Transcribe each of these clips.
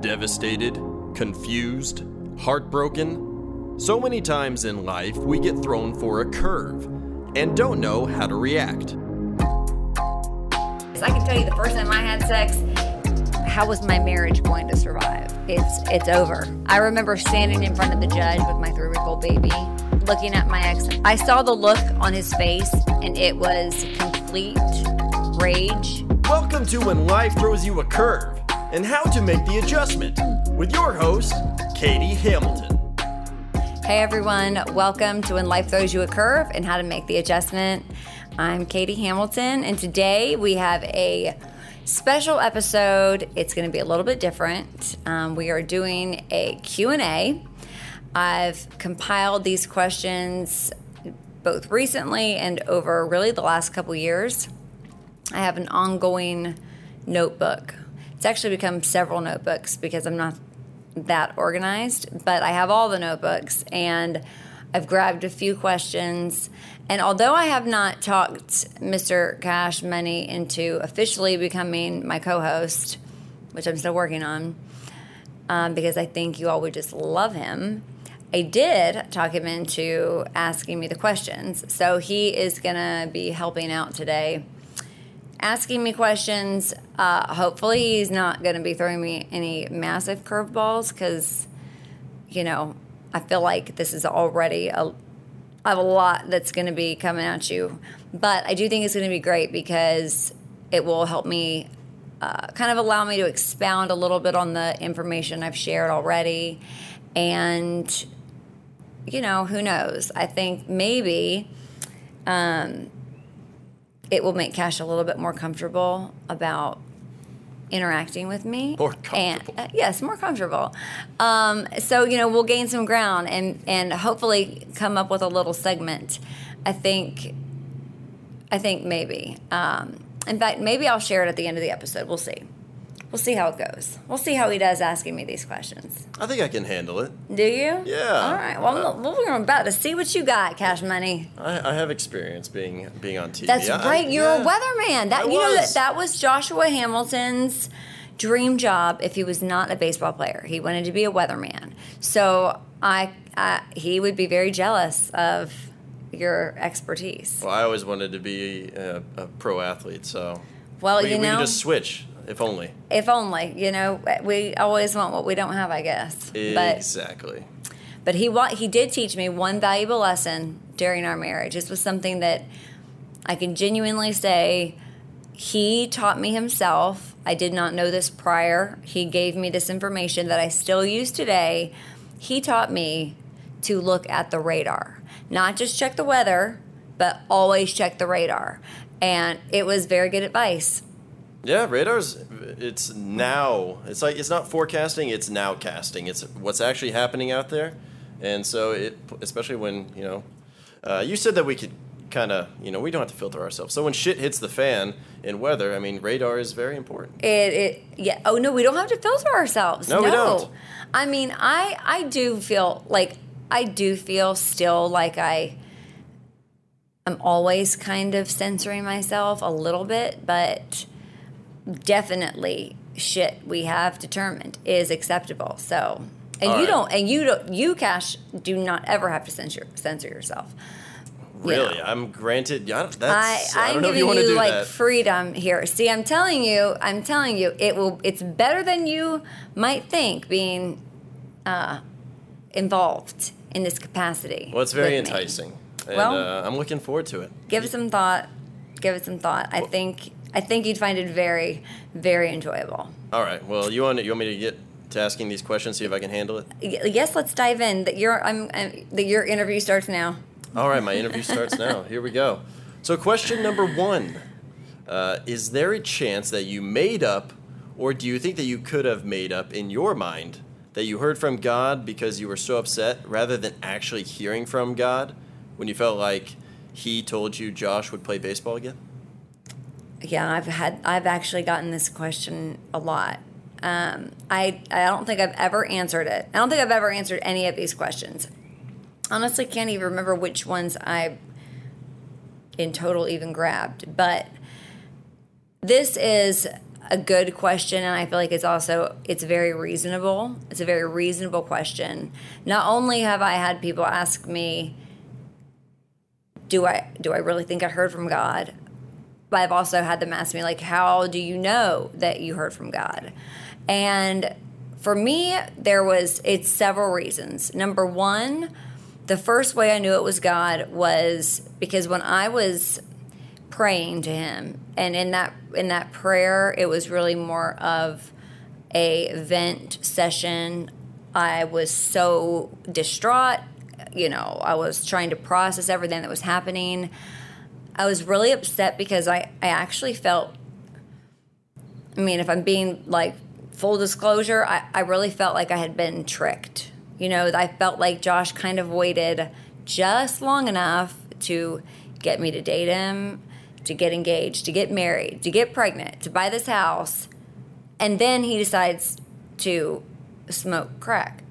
Devastated? Confused? Heartbroken? So many times in life, we get thrown for a curve and don't know how to react. I can tell you the first time I had sex, how was my marriage going to survive? It's it's over. I remember standing in front of the judge with my three week old baby, looking at my ex. I saw the look on his face, and it was complete rage. Welcome to When Life Throws You a Curve and How to Make the Adjustment with your host, Katie Hamilton. Hey everyone, welcome to When Life Throws You a Curve and How to Make the Adjustment. I'm Katie Hamilton, and today we have a special episode. It's going to be a little bit different. Um, we are doing a Q&A. I've compiled these questions both recently and over really the last couple years. I have an ongoing notebook. It's actually become several notebooks because I'm not that organized, but I have all the notebooks and I've grabbed a few questions. And although I have not talked Mr. Cash Money into officially becoming my co host, which I'm still working on, um, because I think you all would just love him, I did talk him into asking me the questions. So he is going to be helping out today, asking me questions. Uh, hopefully, he's not going to be throwing me any massive curveballs because, you know, I feel like this is already a, I have a lot that's going to be coming at you. But I do think it's going to be great because it will help me uh, kind of allow me to expound a little bit on the information I've shared already. And, you know, who knows? I think maybe um, it will make Cash a little bit more comfortable about interacting with me. More comfortable. And, uh, yes, more comfortable. Um, so you know, we'll gain some ground and and hopefully come up with a little segment. I think. I think maybe. Um, in fact, maybe I'll share it at the end of the episode. We'll see. We'll see how it goes. We'll see how he does asking me these questions. I think I can handle it. Do you? Yeah. All right. Well, Uh, we're about to see what you got, Cash Money. I, I have experience being being on TV. That's I- right. You're yeah. a weatherman. That I you know that was. that was Joshua Hamilton's dream job if he was not a baseball player. He wanted to be a weatherman. So I, I he would be very jealous of your expertise. Well, I always wanted to be a, a pro athlete, so Well, we, you we know, could just switch, if only. if only, you know, we always want what we don't have, I guess. But Exactly. But he wa- he did teach me one valuable lesson during our marriage. This was something that I can genuinely say he taught me himself. I did not know this prior. He gave me this information that I still use today. He taught me to look at the radar, not just check the weather, but always check the radar. And it was very good advice. Yeah, radar's it's now. It's like it's not forecasting, it's now casting. It's what's actually happening out there. And so it especially when, you know, uh, you said that we could kind of, you know, we don't have to filter ourselves. So when shit hits the fan in weather, I mean, radar is very important. It, it yeah. Oh no, we don't have to filter ourselves. No, we don't. I mean, I I do feel like I do feel still like I I'm always kind of censoring myself a little bit, but definitely shit we have determined is acceptable. So, and All you right. don't, and you don't, you Cash do not ever have to censor censor yourself. You know. Really, I'm granted. I, that's. I, I'm don't know if giving you want to you do like that. freedom here. See, I'm telling you, I'm telling you, it will. It's better than you might think being uh, involved in this capacity. well, it's very me. enticing, and Well- uh, I'm looking forward to it. Give it some thought. Give it some thought. I think. I think you'd find it very, very enjoyable. All right. Well, you want you want me to get to asking these questions, see if I can handle it. Yes, let's dive in. That your I'm, I'm that your interview starts now. All right, my interview starts now. Here we go. So, question number one uh, Is there a chance that you made up, or do you think that you could have made up in your mind that you heard from God because you were so upset rather than actually hearing from God when you felt like He told you Josh would play baseball again? Yeah, I've had I've actually gotten this question a lot. Um, I I don't think I've ever answered it. I don't think I've ever answered any of these questions. Honestly, can't even remember which ones I in total even grabbed. But this is a good question and i feel like it's also it's very reasonable it's a very reasonable question not only have i had people ask me do i do i really think i heard from god but i've also had them ask me like how do you know that you heard from god? And for me there was it's several reasons. Number one the first way i knew it was god was because when i was praying to him and in that in that prayer it was really more of a vent session. I was so distraught you know i was trying to process everything that was happening i was really upset because i i actually felt i mean if i'm being like full disclosure i, I really felt like i had been tricked you know i felt like josh kind of waited just long enough to get me to date him to get engaged, to get married, to get pregnant, to buy this house, and then he decides to smoke crack.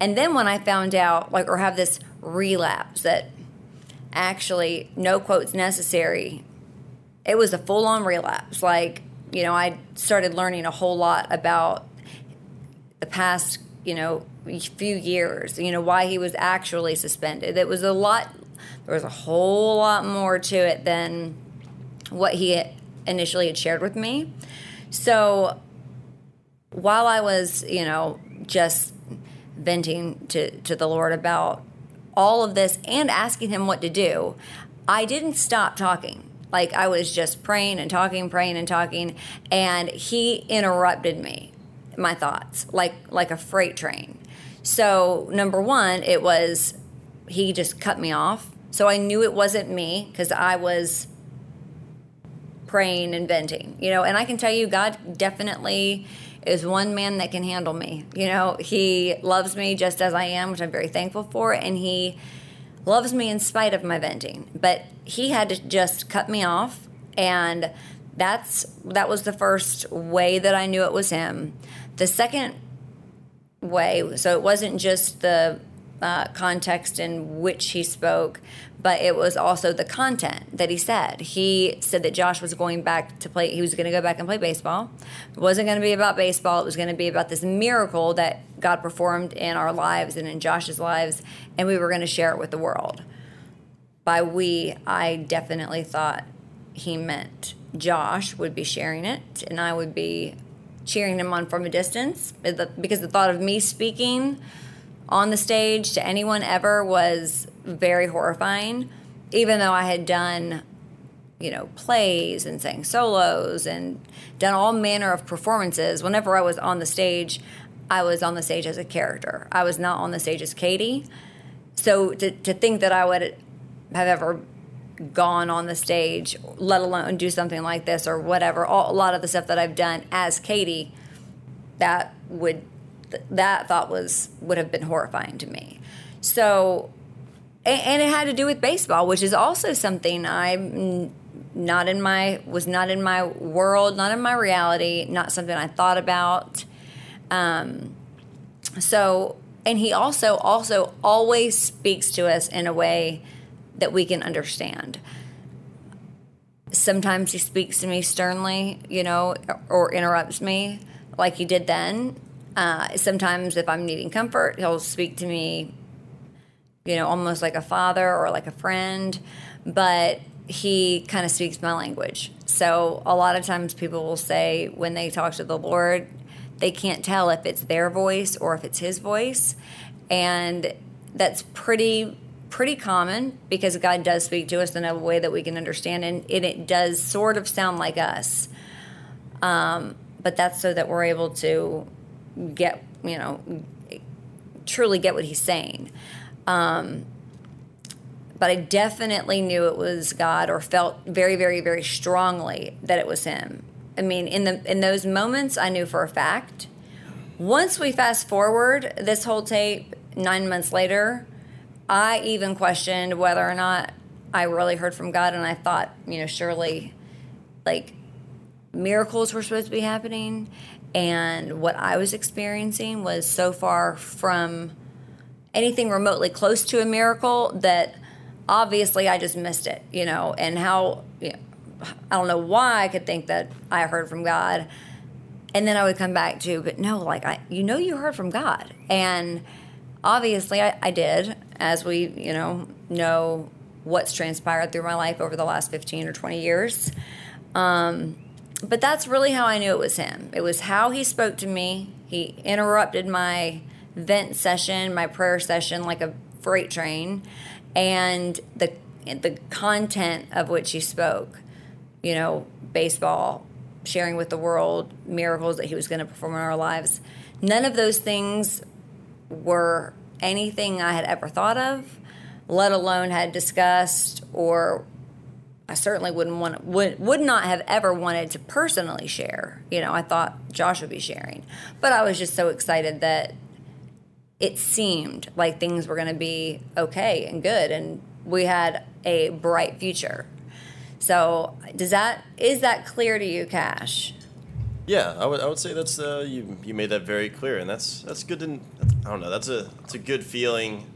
And then when I found out, like, or have this relapse that actually no quotes necessary, it was a full on relapse. Like, you know, I started learning a whole lot about the past, you know, few years, you know, why he was actually suspended. It was a lot, there was a whole lot more to it than what he initially had shared with me. So while I was, you know, just venting to, to the Lord about all of this and asking him what to do, I didn't stop talking. Like I was just praying and talking, praying and talking, and he interrupted me, my thoughts, like like a freight train. So number one, it was he just cut me off. So I knew it wasn't me because I was praying and venting, you know, and I can tell you, God definitely is one man that can handle me. You know, He loves me just as I am, which I'm very thankful for, and He loves me in spite of my venting. But He had to just cut me off, and that's that was the first way that I knew it was Him. The second way, so it wasn't just the uh, context in which he spoke, but it was also the content that he said. He said that Josh was going back to play, he was going to go back and play baseball. It wasn't going to be about baseball, it was going to be about this miracle that God performed in our lives and in Josh's lives, and we were going to share it with the world. By we, I definitely thought he meant Josh would be sharing it, and I would be cheering him on from a distance because the thought of me speaking on the stage to anyone ever was very horrifying, even though I had done, you know, plays and sang solos and done all manner of performances. Whenever I was on the stage, I was on the stage as a character. I was not on the stage as Katie. So to, to think that I would have ever gone on the stage, let alone do something like this or whatever, all, a lot of the stuff that I've done as Katie, that would that thought was would have been horrifying to me. So, and, and it had to do with baseball, which is also something I'm not in my was not in my world, not in my reality, not something I thought about. Um, so, and he also also always speaks to us in a way that we can understand. Sometimes he speaks to me sternly, you know, or interrupts me like he did then. Uh, sometimes, if I'm needing comfort, he'll speak to me, you know, almost like a father or like a friend, but he kind of speaks my language. So, a lot of times, people will say when they talk to the Lord, they can't tell if it's their voice or if it's his voice. And that's pretty pretty common because God does speak to us in a way that we can understand, and, and it does sort of sound like us. Um, but that's so that we're able to get you know truly get what he's saying. Um, but I definitely knew it was God, or felt very, very, very strongly that it was Him. I mean, in the in those moments, I knew for a fact. Once we fast forward this whole tape, nine months later, I even questioned whether or not I really heard from God, and I thought, you know, surely, like miracles were supposed to be happening, and what I was experiencing was so far from anything remotely close to a miracle that obviously I just missed it, you know, and how you know, I don't know why I could think that I heard from God. And then I would come back to, but no, like I, you know, you heard from God, and obviously I, I did, as we, you know, know what's transpired through my life over the last fifteen or twenty years. Um, but that's really how I knew it was him. It was how he spoke to me. He interrupted my vent session, my prayer session, like a freight train, and the the content of which he spoke. You know, baseball, sharing with the world miracles that he was going to perform in our lives. None of those things were anything I had ever thought of, let alone had discussed or I certainly wouldn't want would would not have ever wanted to personally share. You know, I thought Josh would be sharing, but I was just so excited that it seemed like things were going to be okay and good, and we had a bright future. So, does that is that clear to you, Cash? Yeah, I would, I would say that's uh, you you made that very clear, and that's that's good to I don't know that's a it's a good feeling,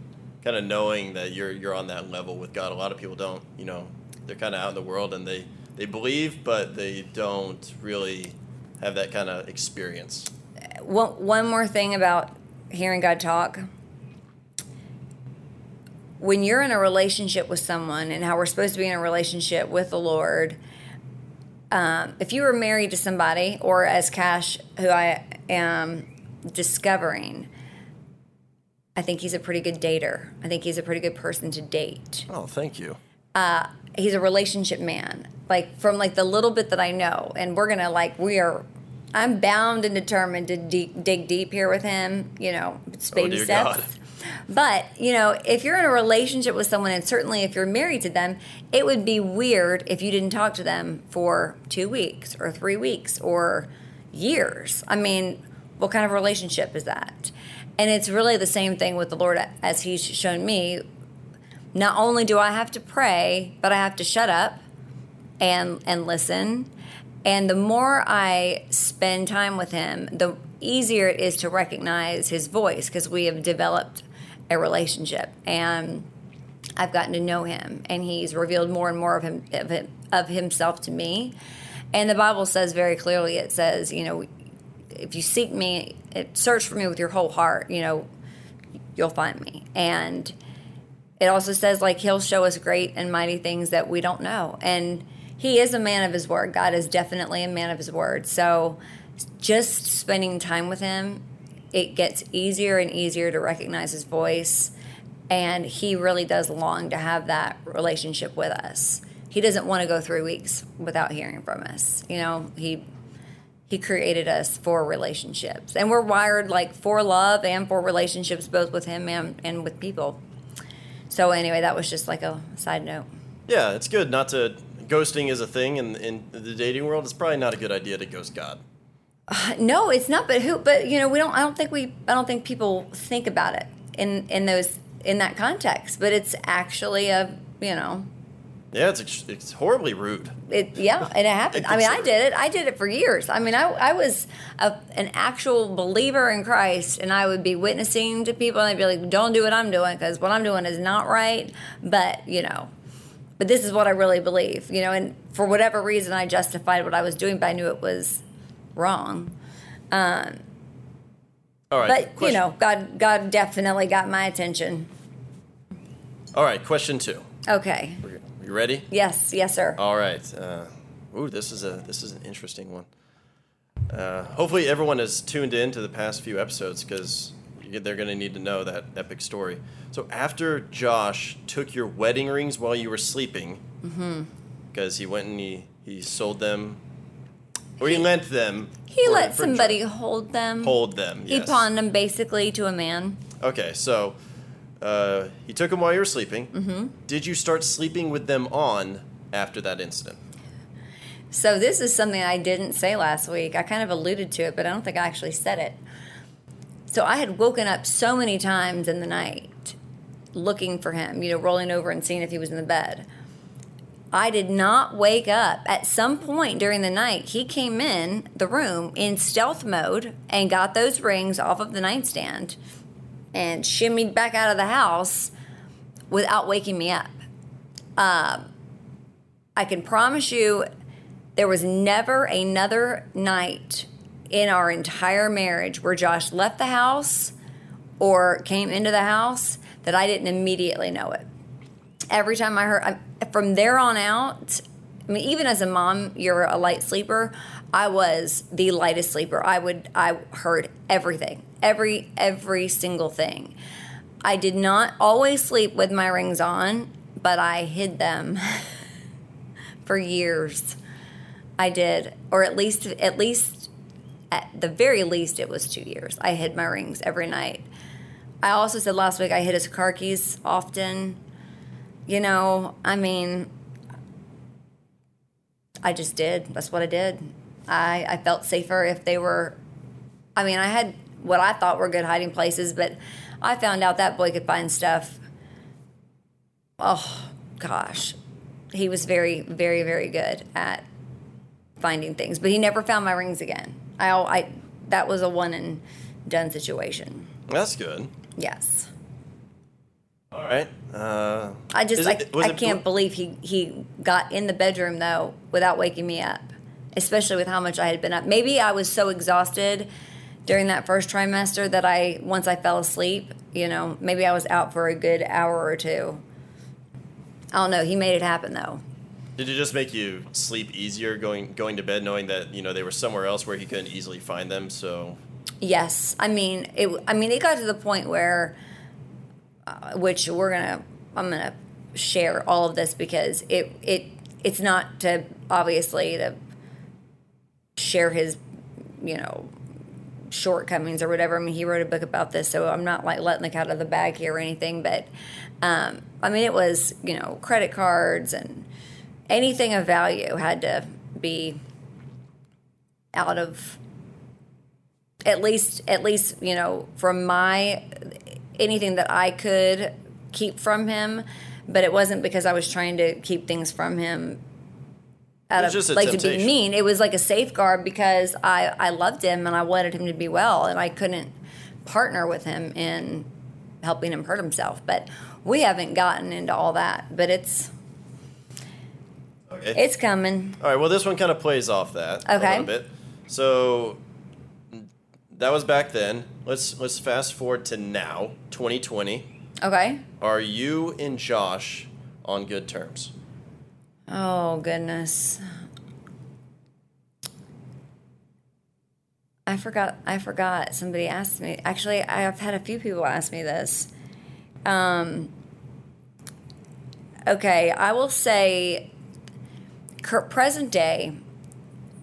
kind of knowing that you're you're on that level with God. A lot of people don't, you know, they're kind of out in the world and they they believe, but they don't really have that kind of experience. One one more thing about hearing God talk. When you're in a relationship with someone, and how we're supposed to be in a relationship with the Lord, um, if you were married to somebody, or as Cash, who I am discovering, I think he's a pretty good dater. I think he's a pretty good person to date. Oh, thank you. Uh, he's a relationship man. Like from like the little bit that I know, and we're gonna like we are. I'm bound and determined to dig deep here with him. You know, it's baby dear steps. God. But you know, if you're in a relationship with someone, and certainly if you're married to them, it would be weird if you didn't talk to them for two weeks or three weeks or years. I mean, what kind of relationship is that? And it's really the same thing with the Lord as He's shown me. Not only do I have to pray, but I have to shut up and and listen. And the more I spend time with Him, the easier it is to recognize His voice because we have developed a relationship and. I've gotten to know him, and he's revealed more and more of him of, him, of himself to me. And the Bible says very clearly, it says, you know, if you seek me, search for me with your whole heart, you know, you'll find me. And it also says like he'll show us great and mighty things that we don't know. And he is a man of his word. God is definitely a man of his word. So just spending time with him, it gets easier and easier to recognize his voice and he really does long to have that relationship with us. He doesn't want to go 3 weeks without hearing from us. You know, he he created us for relationships. And we're wired like for love and for relationships both with him and, and with people. So anyway, that was just like a side note. Yeah, it's good not to. Ghosting is a thing in, in the dating world. It's probably not a good idea to ghost God. Uh, no, it's not. But who? But you know, we don't. I don't think we. I don't think people think about it in in those in that context. But it's actually a you know. Yeah, it's it's horribly rude. It yeah, and it happened. I mean, I did it. I did it for years. I mean, I I was a, an actual believer in Christ, and I would be witnessing to people, and I'd be like, "Don't do what I'm doing because what I'm doing is not right." But you know, but this is what I really believe. You know, and for whatever reason, I justified what I was doing, but I knew it was wrong. Um, All right, but you know, God God definitely got my attention. All right, question two. Okay. You ready? Yes. Yes, sir. All right. Uh, ooh, this is a this is an interesting one. Uh, hopefully, everyone has tuned in to the past few episodes because they're going to need to know that epic story. So, after Josh took your wedding rings while you were sleeping, because he went and he, he sold them, or he lent them. he for- let for somebody hold them. hold them. He pawned them basically to a man. Okay, so uh, he took them while you were sleeping. Mm-hmm. Did you start sleeping with them on after that incident? So this is something I didn't say last week. I kind of alluded to it, but I don't think I actually said it. So I had woken up so many times in the night looking for him, you know, rolling over and seeing if he was in the bed. I did not wake up. At some point during the night, he came in the room in stealth mode and got those rings off of the nightstand and shimmied back out of the house without waking me up. Um, I can promise you there was never another night in our entire marriage where Josh left the house or came into the house that I didn't immediately know it. Every time I heard, from there on out, I mean, even as a mom, you're a light sleeper. I was the lightest sleeper. I would, I heard everything, every, every single thing. I did not always sleep with my rings on, but I hid them for years. I did, or at least, at least, at the very least, it was two years. I hid my rings every night. I also said last week I hid his car keys often. You know, I mean, I just did. That's what I did. I, I felt safer if they were. I mean, I had what I thought were good hiding places, but I found out that boy could find stuff. Oh, gosh. He was very, very, very good at finding things, but he never found my rings again. I, I that was a one and done situation. That's good. Yes. All right. Uh, I just I, it- I can't bl- believe he he got in the bedroom though without waking me up, especially with how much I had been up. Maybe I was so exhausted during that first trimester that I once I fell asleep, you know, maybe I was out for a good hour or two. I don't know. He made it happen though. Did it just make you sleep easier going going to bed knowing that you know they were somewhere else where he couldn't easily find them? So Yes, I mean it. I mean it got to the point where, uh, which we're gonna, I'm gonna share all of this because it it it's not to obviously to share his, you know, shortcomings or whatever. I mean he wrote a book about this, so I'm not like letting the cat out of the bag here or anything. But um, I mean it was you know credit cards and anything of value had to be out of at least at least you know from my anything that I could keep from him, but it wasn't because I was trying to keep things from him out It of was just a like to be temptation. mean. It was like a safeguard because I I loved him and I wanted him to be well, and I couldn't partner with him in helping him hurt himself. But we haven't gotten into all that, but it's okay. it's coming. All right. Well, this one kind of plays off that a little bit. So that was back then. Let's let's fast forward to now, 2020. Okay. Are you and Josh on good terms? Oh goodness. I forgot I forgot somebody asked me. Actually, I've had a few people ask me this. Um Okay, I will say present day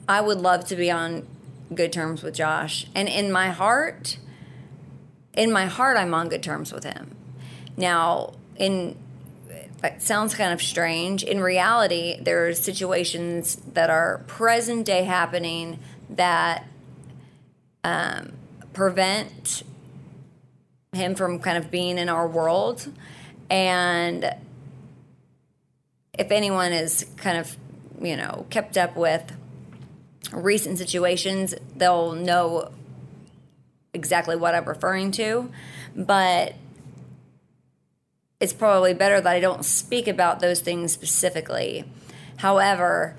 I would love to be on good terms with Josh. And in my heart, in my heart I'm on good terms with him. Now, in it sounds kind of strange. In reality, there are situations that are present day happening that um, prevent him from kind of being in our world. And if anyone is kind of, you know, kept up with recent situations, they'll know exactly what I'm referring to. But it's probably better that I don't speak about those things specifically. However,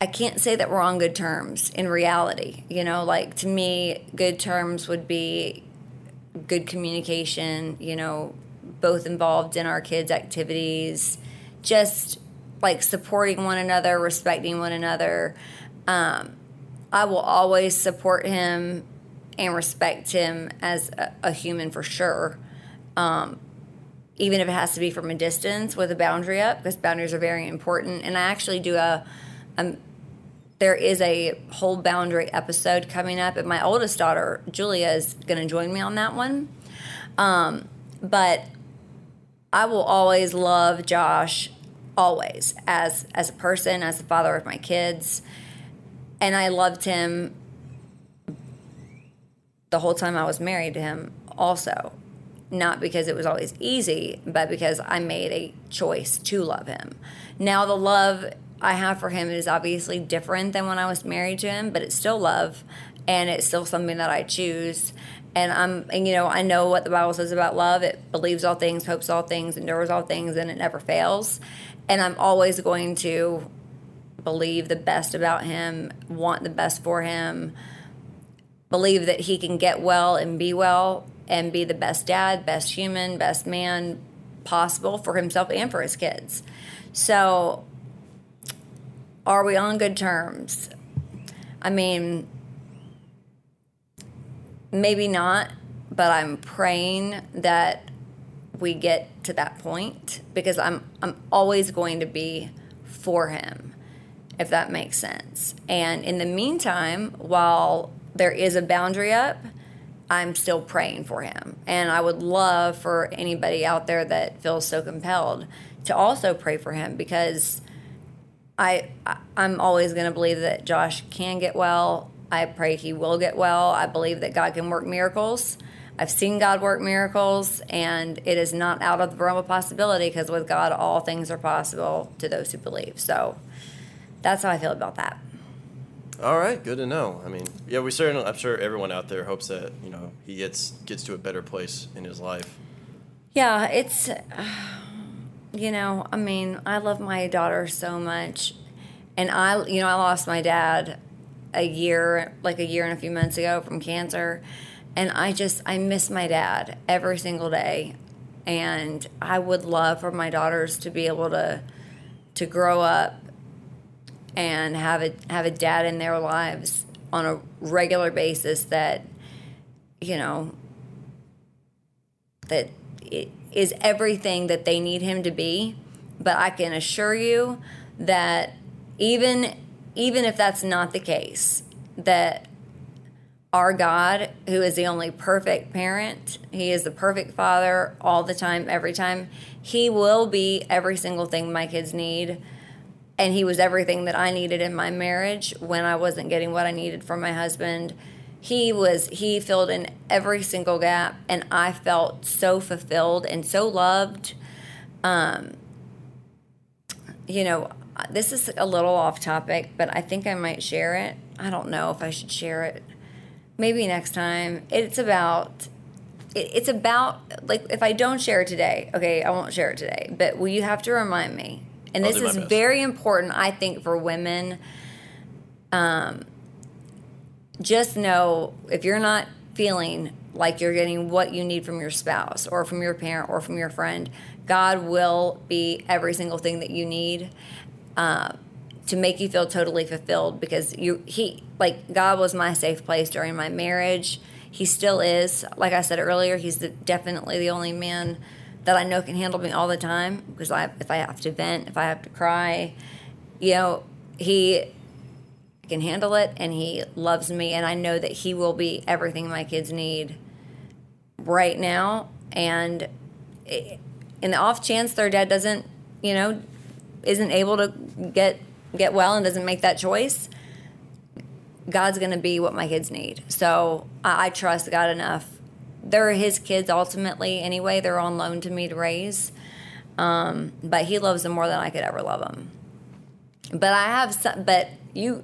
I can't say that we're on good terms in reality. You know, like to me, good terms would be good communication, you know, both involved in our kids' activities, just like supporting one another, respecting one another. Um, I will always support him and respect him as a, a human for sure Um, even if it has to be from a distance with a boundary up because boundaries are very important. And i actually do a um, there is a whole boundary episode coming up and my oldest daughter julia is going to join me on that one. Um, but i will always love josh always as as a person as the father of my kids. And i loved him the whole time i was married to him also not because it was always easy, but because I made a choice to love him. Now, the love I have for him is obviously different than when I was married to him, but it's still love and it's still something that I choose. And I'm, and you know, I know what the Bible says about love. It believes all things, hopes all things, endures all things, and it never fails. and I'm always going to believe the best about him, want the best for him, believe that he can get well and be well and be the best dad, best human, best man possible for himself and for his kids. So, are we on good terms? I mean, maybe not, but I'm praying that we get to that point because I'm I'm always going to be for him if that makes sense. And in the meantime, while there is a boundary up, I'm still praying for him. And I would love for anybody out there that feels so compelled to also pray for him because I I'm always going to believe that Josh can get well. I pray he will get well. I believe that God can work miracles. I've seen God work miracles, and it is not out of the realm of possibility because with God, all things are possible to those who believe. So that's how I feel about that. All right, good to know. I mean, yeah, we certainly. I'm sure everyone out there hopes that you know he gets gets to a better place in his life. Yeah, it's. You know, I mean, I love my daughter so much, and I, you know, I lost my dad a year, like a year and a few months ago from cancer. And I just, I miss my dad every single day. And I would love for my daughters to be able to, to grow up and have a, have a dad in their lives on a regular basis that, you know, that is everything that they need him to be. But I can assure you that even even if that's not the case, that our God, who is the only perfect parent, He is the perfect father all the time, every time. He will be every single thing my kids need. And He was everything that I needed in my marriage when I wasn't getting what I needed from my husband. He was, He filled in every single gap, and I felt so fulfilled and so loved. Um, you know, this is a little off topic, but I think I might share it. I don't know if I should share it. Maybe next time. It's about it's about like if I don't share it today, okay, I won't share it today. But will you have to remind me? And I'll this is best. very important, I think, for women. Um, just know if you're not feeling like you're getting what you need from your spouse or from your parent or from your friend, God will be every single thing that you need uh, to make you feel totally fulfilled because you he like God was my safe place during my marriage. He still is. Like I said earlier, he's the, definitely the only man that I know can handle me all the time because I if I have to vent, if I have to cry, you know, he can handle it and he loves me and I know that he will be everything my kids need right now and in the off chance their dad doesn't, you know, isn't able to get get well and doesn't make that choice, God's going to be what my kids need. So I, I trust God enough. They're His kids ultimately anyway. They're on loan to me to raise, um, but He loves them more than I could ever love them. But I have, some, but you,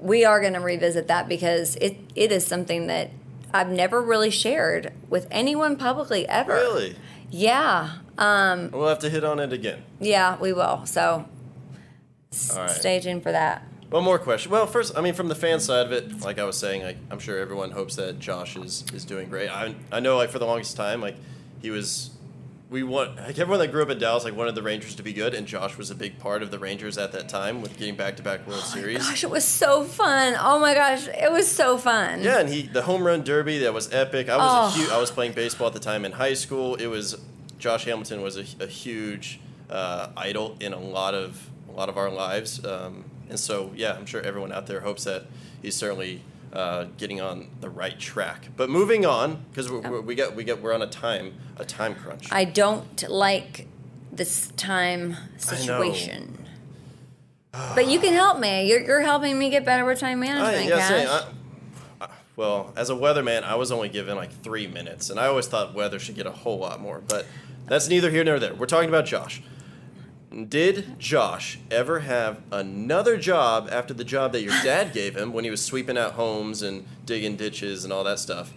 we are going to revisit that because it it is something that I've never really shared with anyone publicly ever. Really? Yeah. Um, We'll have to hit on it again. yeah, we will. So All right. stay tuned for that. One more question. Well, first, I mean, from the fan side of it, like I was saying, like, I'm sure everyone hopes that Josh is, is doing great. I, I know, like, for the longest time, like, he was. We want like everyone that grew up in Dallas like wanted the Rangers to be good, and Josh was a big part of the Rangers at that time with getting back-to-back World Series. Gosh, it was so fun. Oh my gosh, it was so fun. Yeah, and he the home run derby that was epic. I was Oh. a huge, I was playing baseball at the time in high school. It was Josh Hamilton was a, a huge uh, idol in a lot of a lot of our lives, um, and so yeah, I'm sure everyone out there hopes that he's certainly uh, getting on the right track. But moving on, because we we got we get we're on a time a time crunch. I don't like this time situation. But you can help me. You're, you're helping me get better with time management, I, yeah, saying, I, I- well, as a weatherman, I was only given like three minutes, and I always thought weather should get a whole lot more. But that's neither here nor there. We're talking about Josh. Did Josh ever have another job after the job that your dad gave him when he was sweeping out homes and digging ditches and all that stuff?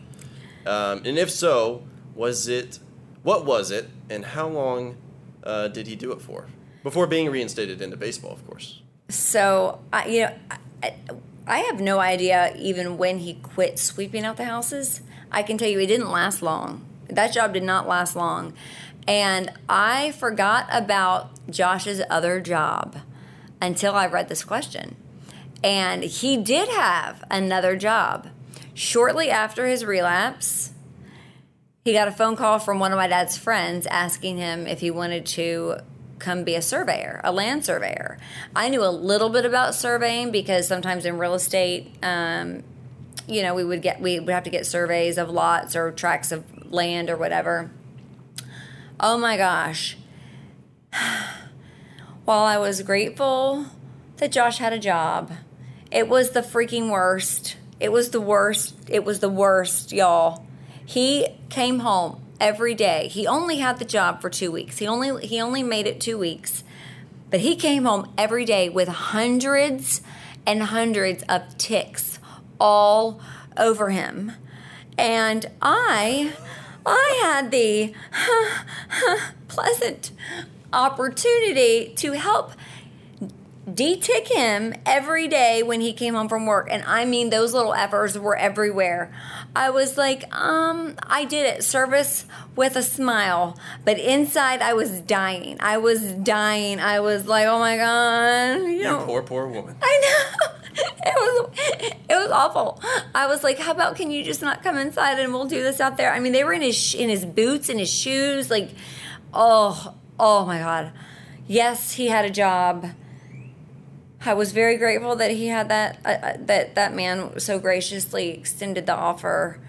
Um, and if so, was it what was it, and how long uh, did he do it for? Before being reinstated into baseball, of course. So, I, you know, I, I have no idea even when he quit sweeping out the houses. I can tell you it didn't last long. That job did not last long. And I forgot about Josh's other job until I read this question. And he did have another job. Shortly after his relapse, he got a phone call from one of my dad's friends asking him if he wanted to come be a surveyor, a land surveyor. I knew a little bit about surveying because sometimes in real estate, um, you know, we would get we would have to get surveys of lots or tracts of land or whatever. Oh my gosh. While I was grateful that Josh had a job, it was the freaking worst. It was the worst. It was the worst, y'all. He came home every day. He only had the job for 2 weeks. He only he only made it 2 weeks. But he came home every day with hundreds and hundreds of ticks all over him. And I I had the pleasant opportunity to help de-tick him every day when he came home from work and i mean those little efforts were everywhere i was like um i did it service with a smile but inside i was dying i was dying i was like oh my god you, You know, poor, poor woman. I know. It was it was awful. I was like, "How about can you just not come inside and we'll do this out there?" I mean, they were in his in his boots and his shoes, like, oh, oh my god. Yes, he had a job. I was very grateful that he had that uh, uh, that that man so graciously extended the offer,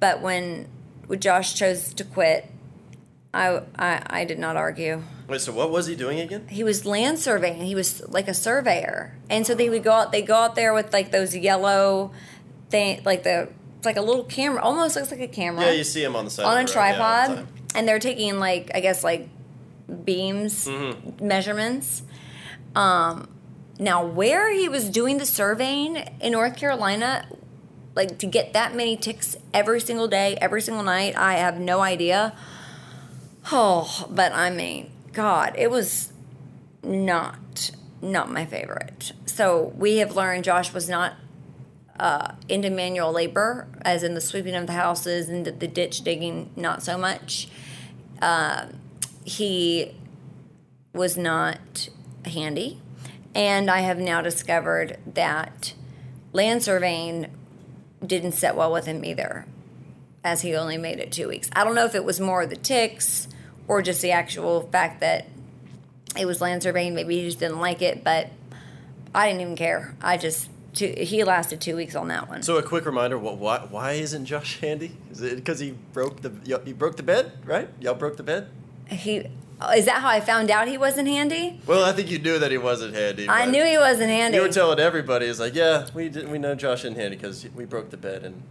but when when Josh chose to quit, I I, I did not argue Wait, so what was he doing again? he was land surveying. He was like a surveyor, and so they would go out. They go out there with like those yellow thing, like the it's like a little camera, almost looks like a camera Yeah, you see him on the side on a of the road, yeah, tripod, time. and they're taking like I guess like beams Mm-hmm. measurements. Um, now where he was doing the surveying in North Carolina, like to get that many ticks every single day, every single night, I have no idea. Oh, but I mean, God, it was not not my favorite. So we have learned Josh was not uh, into manual labor, as in the sweeping of the houses and the, the ditch digging, not so much. Uh, he was not handy, and I have now discovered that land surveying didn't set well with him either, as he only made it two weeks. I don't know if it was more the ticks or just the actual fact that it was land surveying. Maybe he just didn't like it, but I didn't even care. I just two, he lasted two weeks on that one. So a quick reminder: what, why, why isn't Josh handy? Is it because he broke the he broke the bed? Right? Y'all broke the bed. He is that how I found out he wasn't handy? Well, I think you knew that he wasn't handy. I knew he wasn't handy. You were telling everybody, it's like, yeah, we did, we know Josh isn't handy because we broke the bed and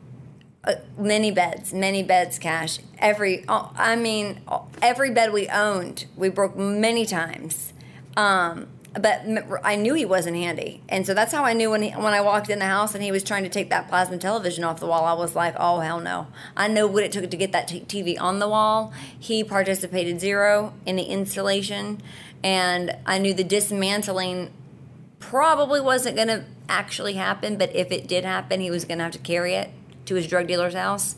uh, many beds, many beds, cash. Every, oh, I mean, every bed we owned, we broke many times. Um, but I knew he wasn't handy, and so that's how I knew when he, when I walked in the house and he was trying to take that plasma television off the wall. I was like, oh hell no! I know what it took to get that t- TV on the wall. He participated zero in the installation, and I knew the dismantling probably wasn't going to actually happen, but if it did happen, he was going to have to carry it to his drug dealer's house.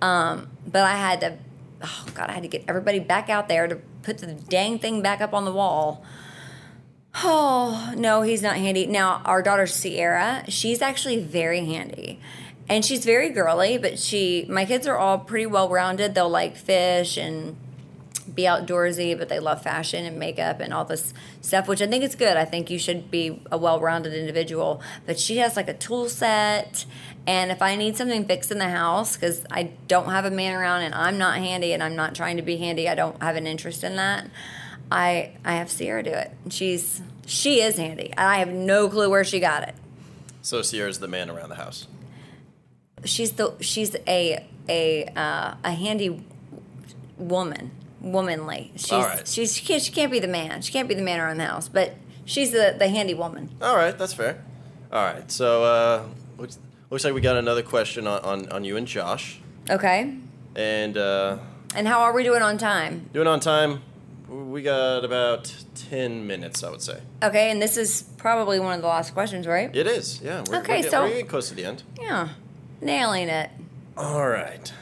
Um, but I had to, oh God, I had to get everybody back out there to put the dang thing back up on the wall. Oh, no, he's not handy. Now, our daughter Sierra, she's actually very handy. And she's very girly, but she, my kids are all pretty well rounded. They'll like fish and be outdoorsy, but they love fashion and makeup and all this stuff, which I think is good. I think you should be a well rounded individual. But she has like a tool set. And if I need something fixed in the house, because I don't have a man around and I'm not handy and I'm not trying to be handy, I don't have an interest in that. I I have Sierra do it. She's she is handy. I have no clue where she got it. so Sierra's the man around the house. She's the she's a a uh, a handy woman, womanly. She's All right. she's she can't, she can't be the man. She can't be the man around the house, but she's the the handy woman. All right, that's fair. All right, so uh, looks, looks like we got another question on, on, on you and Josh, Okay. and uh, And how are we doing on time? doing on time. We got about 10 minutes, I would say. Okay, and this is probably one of the last questions, right? It is, yeah. We're, Okay, we're, get- so- we're getting close to the end. Yeah, nailing it. All right.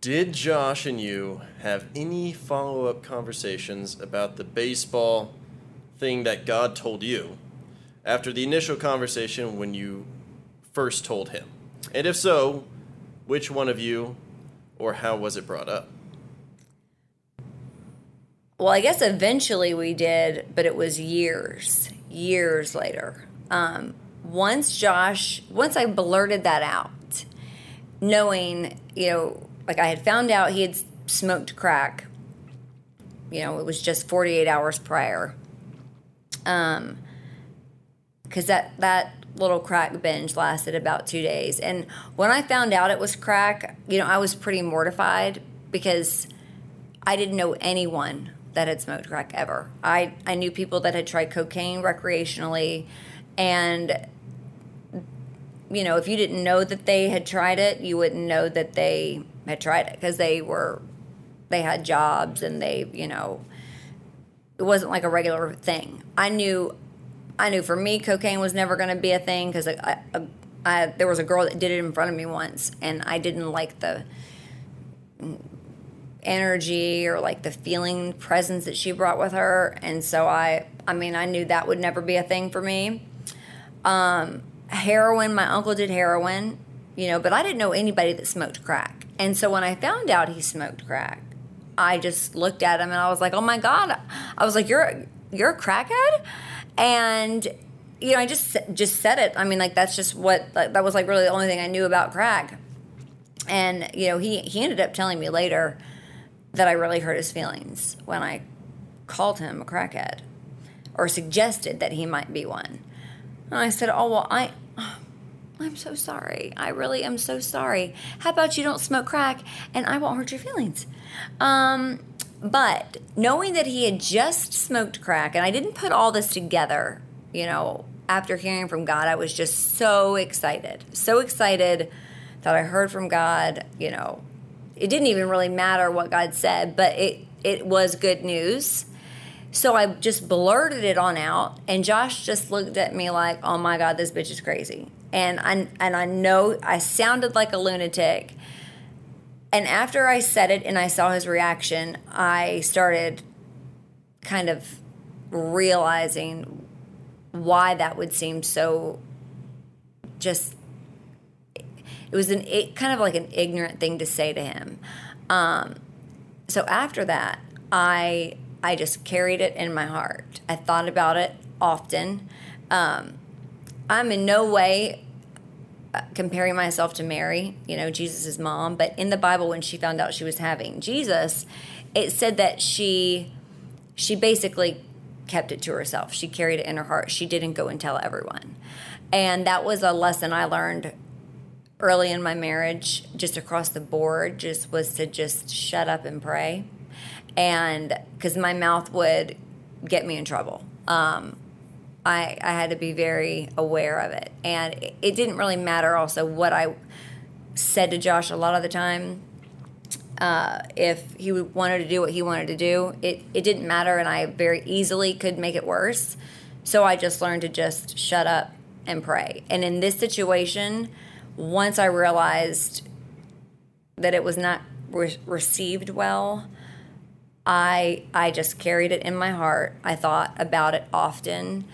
Did Josh and you have any follow up conversations about the baseball thing that God told you after the initial conversation when you first told him? And if so, which one of you or how was it brought up? Well, I guess eventually we did, but it was years, years later. Um, once Josh, once I blurted that out, knowing, you know, like I had found out he had smoked crack, you know, it was just 48 hours prior. Um, because that, that little crack binge lasted about two days. And when I found out it was crack, you know, I was pretty mortified because I didn't know anyone that had smoked crack ever. I, I knew people that had tried cocaine recreationally, and you know, if you didn't know that they had tried it, you wouldn't know that they had tried it because they were they had jobs and they, you know, it wasn't like a regular thing. I knew I knew for me cocaine was never going to be a thing because I, I, I, there was a girl that did it in front of me once, and I didn't like the energy or like the feeling presence that she brought with her. And so i i mean i knew that would never be a thing for me. Um heroin my uncle did heroin you know but i didn't know anybody that smoked crack. And so when i found out he smoked crack i just looked at him and i was like oh my god. I was like you're you're a crackhead? And you know i just just said it. I mean like that's just what like, that was like really the only thing i knew about crack. And you know he he ended up telling me later that I really hurt his feelings when I called him a crackhead or suggested that he might be one. And I said, "Oh well, I I'm so sorry. I really am so sorry. How about you don't smoke crack and I won't hurt your feelings?" Um but knowing that he had just smoked crack and I didn't put all this together, you know, after hearing from God, I was just so excited. So excited that I heard from God, you know, it didn't even really matter what God said, but it it was good news. So I just blurted it on out, and Josh just looked at me like, "Oh my God, this bitch is crazy." And I and I know I sounded like a lunatic. And after I said it and I saw his reaction, I started kind of realizing why that would seem so just it was an it, kind of like an ignorant thing to say to him. Um, so after that, I I just carried it in my heart. I thought about it often. Um, I'm in no way uh, comparing myself to Mary, you know, Jesus' mom, but in the Bible when she found out she was having Jesus, it said that she she basically kept it to herself. She carried it in her heart. She didn't go and tell everyone. And that was a lesson I learned early in my marriage, just across the board, just was to just shut up and pray. And because my mouth would get me in trouble. Um, I, I had to be very aware of it. And it, it didn't really matter also what I said to Josh a lot of the time. Uh, if he wanted to do what he wanted to do, it, it didn't matter, and I very easily could make it worse. So I just learned to just shut up and pray. And in this situation, once I realized that it was not re- received well, I I just carried it in my heart. I thought about it often.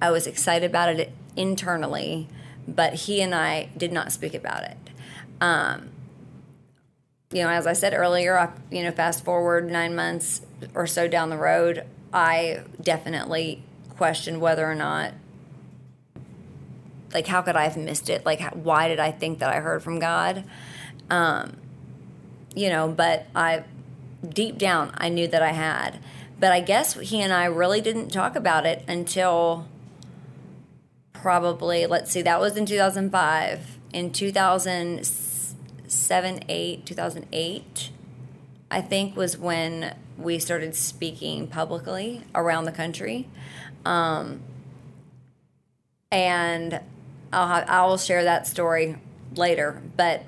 I was excited about it internally, but he and I did not speak about it. Um, you know, as I said earlier, I, you know, fast forward nine months or so down the road, I definitely questioned whether or not like how could i have missed it? Like why did i think that i heard from god? Um, you know but i deep down i knew that i had. But i guess he and i really didn't talk about it until probably let's see that was in 2005 in 2007 8 2008 i think was when we started speaking publicly around the country. Um, and I'll I will share that story later. But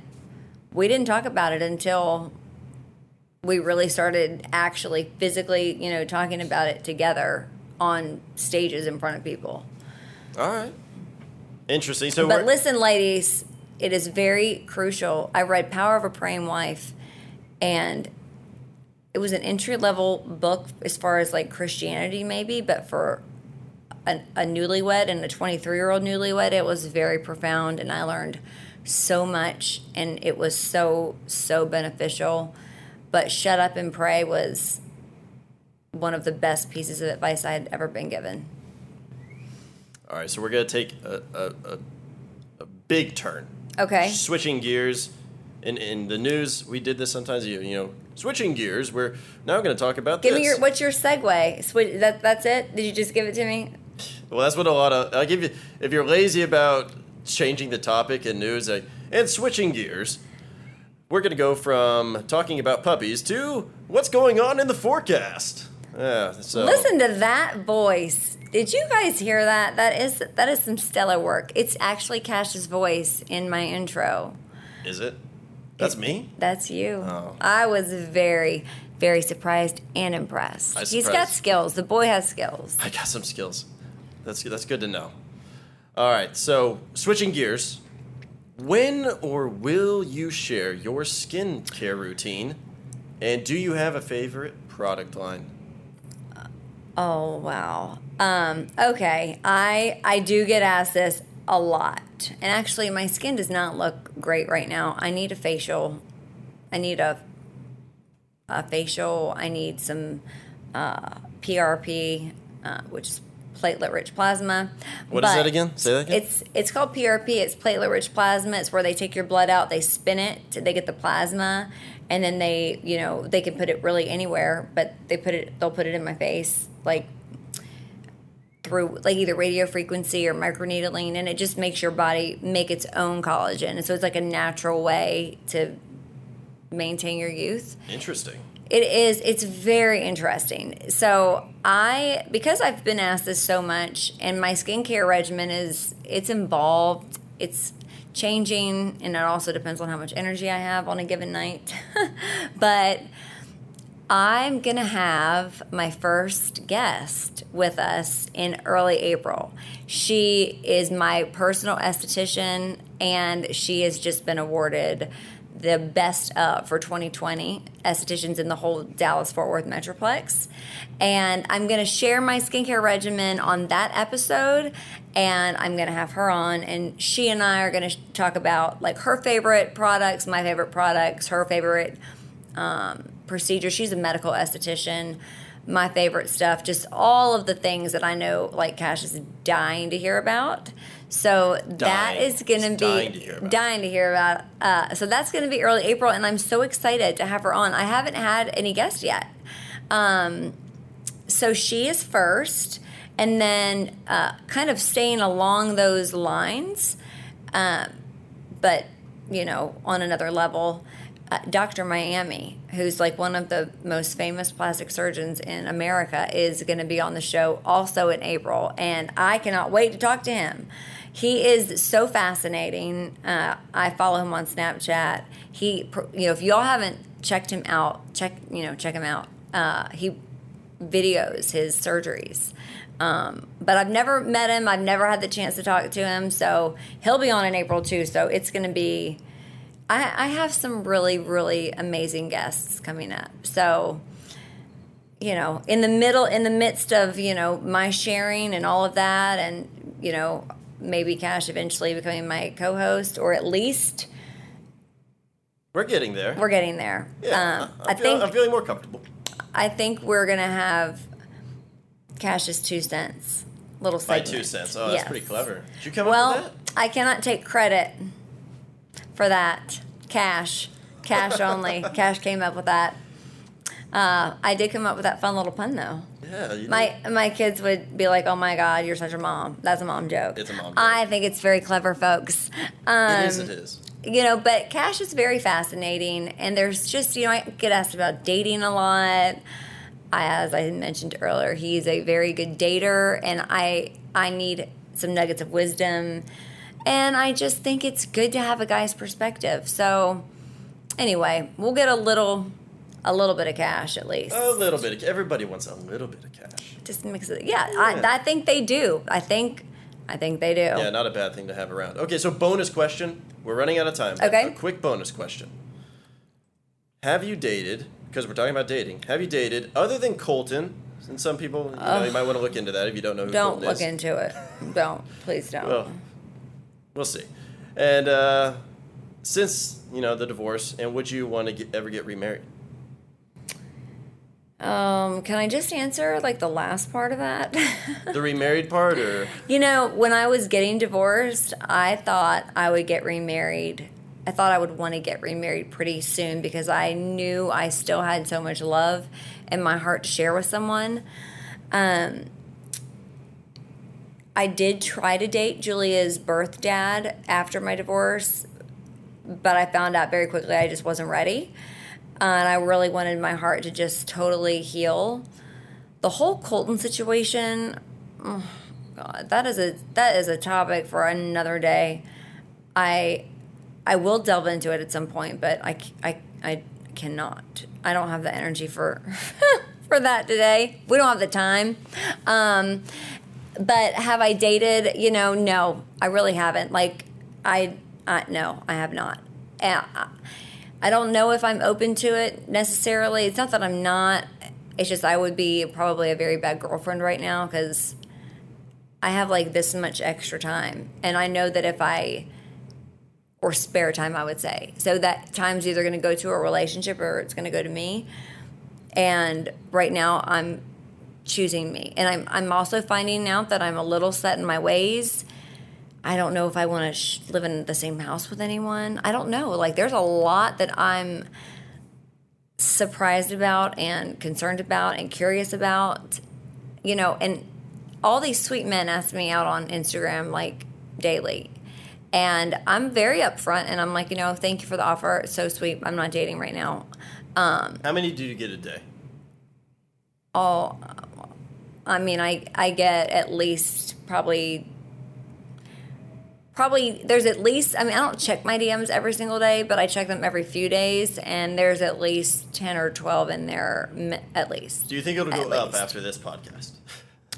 we didn't talk about it until we really started actually physically, you know, talking about it together on stages in front of people. All right. Interesting. So, But listen, ladies, it is very crucial. I read Power of a Praying Wife, and it was an entry level book as far as like Christianity, maybe, but for a, a newlywed and a 23 year old newlywed, it was very profound, and I learned so much, and it was so, so beneficial. But Shut Up and Pray was one of the best pieces of advice I had ever been given. all right. So we're gonna take a, a, a, a big turn. Okay. Switching gears. In in the news, we did this sometimes. You you know, switching gears. We're now going to talk about Give this. me your what's your segue? Switch, that that's it. Did you just give it to me? Well, that's what a lot of. I'll give you. If you're lazy about changing the topic and news like, and switching gears, we're going to go from talking about puppies to what's going on in the forecast. Yeah. So Listen to that voice. Did you guys hear that? That is that is some stellar work. It's actually Cash's voice in my intro. Is it? That's me. That's you. Oh. I was very, very surprised and impressed. I was He's got skills. The boy has skills. I got some skills. That's that's good to know. All right. So switching gears. When or will you share your skincare routine? And do you have a favorite product line? Oh wow. Um, okay. I I do get asked this a lot. And actually my skin does not look great right now. I need a facial. I need a a facial. I need some uh, PRP, uh, which is platelet rich plasma. What is But that again? Say that again. It's it's called PRP. It's platelet rich plasma. It's where they take your blood out, they spin it, they get the plasma, and then they you know they can put it really anywhere, but they put it they'll put it in my face like through like either radio frequency or microneedling, and it just makes your body make its own collagen. And so it's like a natural way to maintain your youth. Interesting. It is. It's very interesting. So I, because I've been asked this so much, and my skincare regimen is it's involved. It's changing, and it also depends on how much energy I have on a given night. but I'm gonna have my first guest with us in early April. She is my personal esthetician, and she has just been awarded the best uh, for 2020 estheticians in the whole Dallas Fort Worth Metroplex. And I'm going to share my skincare regimen on that episode. And I'm going to have her on, and she and I are going to talk about like her favorite products, my favorite products, her favorite um, procedure. She's a medical esthetician. My favorite stuff, just all of the things that I know, like Cash is dying to hear about. So that Dying. is going to be dying to hear about. to hear about. Uh, so that's going to be early April, and I'm so excited to have her on. I haven't had any guests yet. Um, so she is first, and then uh, kind of staying along those lines, um, but you know, on another level. Uh, Dr. Miami, who's like one of the most famous plastic surgeons in America, is going to be on the show also in April, and I cannot wait to talk to him. He is so fascinating. Uh, I follow him on Snapchat. He, you know, if y'all haven't checked him out, check, you know, check him out. Uh, he videos his surgeries. Um, but I've never met him. I've never had the chance to talk to him. So he'll be on in April too. So it's going to be. I, I have some really, really amazing guests coming up. So, you know, in the middle, in the midst of, you know, my sharing and all of that, and, you know, maybe Cash eventually becoming my co host, or at least We're getting there. we're getting there. yeah, Um, I'm, I feeling, think I'm feeling more comfortable. I think we're gonna have Cash's two cents. Little By segment. two cents. Oh, that's Yes. pretty clever. Did you come up with that? Well, I cannot take credit for that. Cash, cash only. Cash came up with that. Uh, I did come up with that fun little pun though. Yeah. You My my kids would be like, "Oh my God, you're such a mom." That's a mom joke. It's a mom joke. I think it's very clever, folks. Um, it is. It is. you know, but Cash is very fascinating, and there's just you know I get asked about dating a lot. I, as I mentioned earlier, he's a very good dater, and I I need some nuggets of wisdom, and I just think it's good to have a guy's perspective. So, anyway, we'll get a little a little bit of cash at least. A little bit. Of, everybody wants a little bit of cash. Just mix it. Yeah, I, I think they do. I think, I think they do. Yeah, not a bad thing to have around. Okay, so bonus question. We're running out of time. Okay. A quick bonus question. Have you dated? Because we're talking about dating. Have you dated other than Colton? And some people, you, know, you might want to look into that if you don't know who Don't Colton look is. into it. Don't. Please don't. Well, we'll see. And uh, since you know the divorce, and would you want to get, ever get remarried? Um, can I just answer like the last part of that? The remarried part, or you know, when I was getting divorced, I thought I would get remarried. I thought I would want to get remarried pretty soon because I knew I still had so much love in my heart to share with someone. Um, I did try to date Julia's birth dad after my divorce, but I found out very quickly I just wasn't ready. And I really wanted my heart to just totally heal. The whole Colton situation, oh God, that is a that is a topic for another day. I I will delve into it at some point, but I, I, I cannot. I don't have the energy for for that today. We don't have the time. Um, but have I dated? You know, no, I really haven't. Like, I, no, I have not. And I, I don't know if I'm open to it necessarily. It's not that I'm not. It's just I would be probably a very bad girlfriend right now because I have like this much extra time, and I know that if I or spare time, I would say. So that time's either going to go to a relationship or it's going to go to me. And right now, I'm choosing me, and I'm I'm also finding out that I'm a little set in my ways. I don't know if I want to sh- live in the same house with anyone. I don't know. Like, there's a lot that I'm surprised about and concerned about and curious about. You know, and all these sweet men ask me out on Instagram like daily. And I'm very upfront and I'm like, you know, thank you for the offer. It's so sweet. I'm not dating right now. Um, how many do you get a day? all I mean I I get at least probably probably there's at least I mean I don't check my DMs every single day, but I check them every few days and there's at least 10 or 12 in there at least. Do you think it'll go up after this podcast?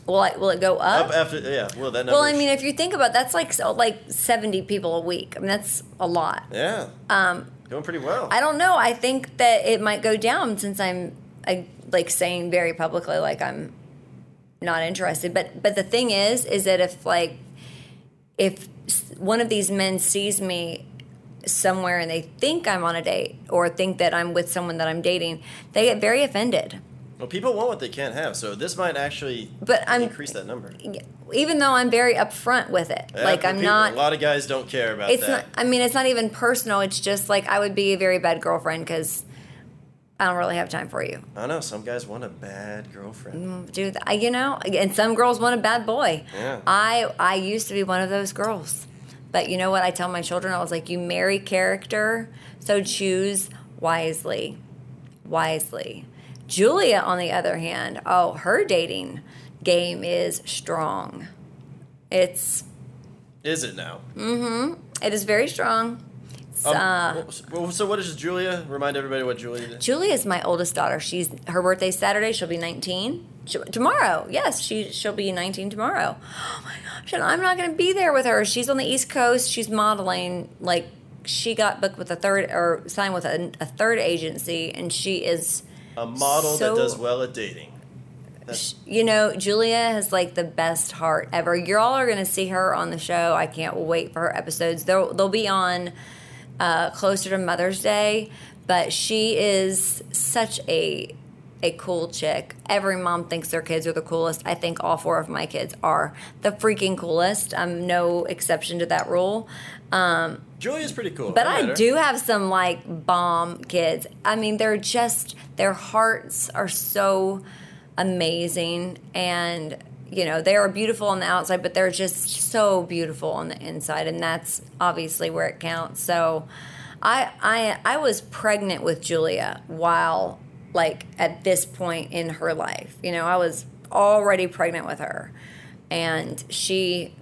Will I, will it go up? Up after, yeah. Well, that well, I mean if you think about that's like so, like 70 people a week. I mean that's a lot. yeah. Um, going pretty well. I don't know. I think that it might go down since I'm I, like saying very publicly like I'm not interested. But but the thing is, is that if like if one of these men sees me somewhere and they think I'm on a date or think that I'm with someone that I'm dating, they get very offended. well, people want what they can't have, so this might actually But I'm- increase that number. Even though I'm very upfront with it, Yeah, like I'm people- not. A lot of guys don't care about it's that. not. I mean, it's not even personal. It's just like I would be a very bad girlfriend because I don't really have time for you. I know some guys want a bad girlfriend. Dude, that. You know, and some girls want a bad boy. Yeah. I I used to be one of those girls, but you know what? I tell my children, I was like, you marry character, so choose wisely, wisely. Julia, on the other hand, oh, her dating game is strong. It's Is it now? Mm-hmm. It is very strong. Um, uh, well, so what is Julia? Remind everybody what Julia did. Julia is my oldest daughter. She's her birthday's Saturday. She'll be 19 She- tomorrow. Yes, she she'll be 19 tomorrow. Oh my gosh! And I'm not going to be there with her. She's on the East Coast. She's modeling. Like she got booked with a third or signed with a, a third agency, and she is. A model So- that does well at dating. That's, You know, Julia has like the best heart ever. You all are going to see her on the show. I can't wait for her episodes. They'll they'll be on uh, closer to Mother's Day, but she is such a a cool chick. Every mom thinks their kids are the coolest. I think all four of my kids are the freaking coolest. I'm no exception to that rule. Julia's pretty cool. But met I do have some like bomb kids. I mean, they're just their hearts are so amazing, and you know they are beautiful on the outside, but they're just so beautiful on the inside, and that's obviously where it counts. So, I I I was pregnant with Julia while like at this point in her life. You know, I was already pregnant with her, and she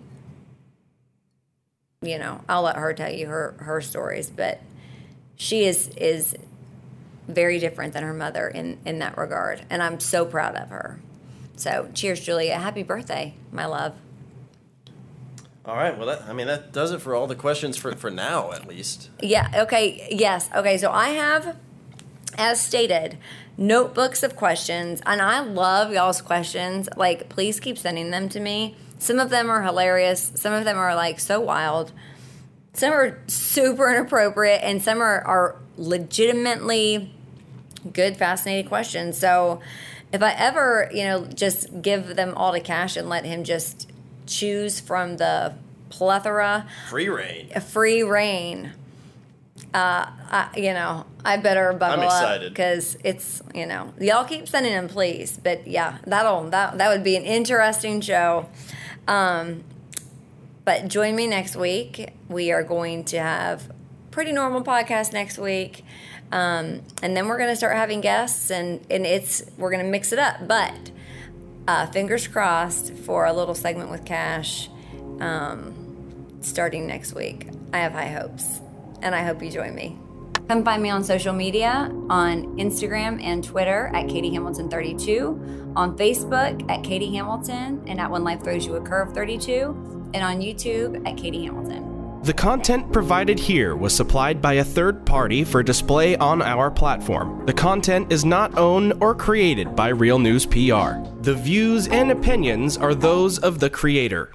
you know, I'll let her tell you her her stories, but she is is very different than her mother in in that regard, and I'm so proud of her. So, cheers, Julia. Happy birthday, my love. All right. Well, that, I mean, that does it for all the questions for, for now, at least. Yeah. Okay. Yes. Okay. So I have, as stated, notebooks of questions, and I love y'all's questions. Like, please keep sending them to me. Some of them are hilarious. Some of them are like so wild. Some are super inappropriate, and some are, are legitimately good, fascinating questions. So, if I ever, you know, just give them all to Cash and let him just choose from the plethora, Free reign. a free reign. Uh, I, you know, I better buckle up excited. because it's you know y'all keep sending them, please. But yeah, that'll that that would be an interesting show. Um, but join me next week. We are going to have pretty normal podcast next week. Um, and then we're going to start having guests and, and it's we're going to mix it up but uh, fingers crossed for a little segment with cash um, starting next week. I have high hopes and i hope you join me. Come find me on social media on instagram and twitter at katie hamilton 32 on facebook at katie hamilton and at when life throws you a curve 32 and on youtube at katie hamilton The content provided here was supplied by a third party for display on our platform. The content is not owned or created by Real News PR. The views and opinions are those of the creator.